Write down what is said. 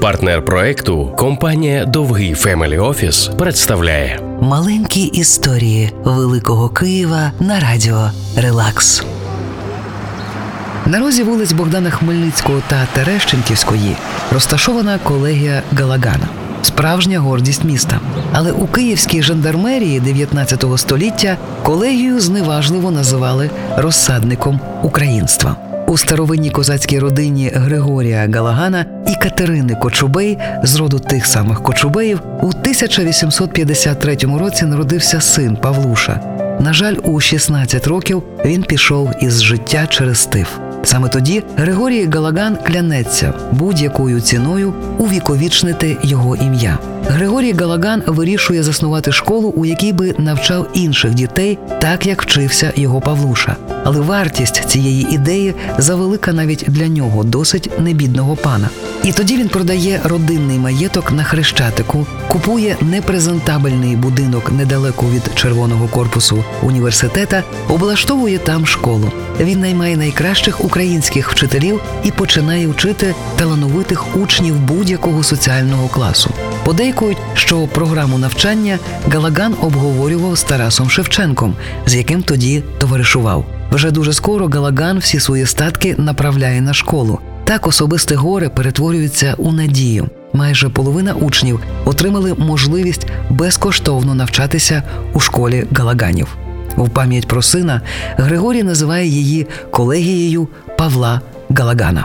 Партнер проекту компанія Довгий Family Office представляє Маленькі історії Великого Києва на радіо Релакс. На розі вулиць Богдана Хмельницького та Терещенківської розташована колегія Галагана. Справжня гордість міста. Але у київській жандармерії 19 століття колегію зневажливо називали розсадником українства. У старовинній козацькій родині Григорія Галагана і Катерини Кочубей з роду тих самих Кочубеїв у 1853 році народився син Павлуша. На жаль, у 16 років він пішов із життя через тиф. Саме тоді Григорій Галаган клянеться будь-якою ціною увіковічнити його ім'я. Григорій Галаган вирішує заснувати школу, у якій би навчав інших дітей, так як вчився його Павлуша. Але вартість цієї ідеї завелика навіть для нього, досить небідного пана. І тоді він продає родинний маєток на хрещатику, купує непрезентабельний будинок недалеко від червоного корпусу університета, облаштовує там школу. Він наймає найкращих українських вчителів і починає вчити талановитих учнів будь-якого соціального класу. Подейкують, що програму навчання Галаган обговорював з Тарасом Шевченком, з яким тоді товаришував. Вже дуже скоро Галаган всі свої статки направляє на школу. Так особисте горе перетворюється у надію. Майже половина учнів отримали можливість безкоштовно навчатися у школі Галаганів. В пам'ять про сина Григорій називає її колегією Павла Галагана.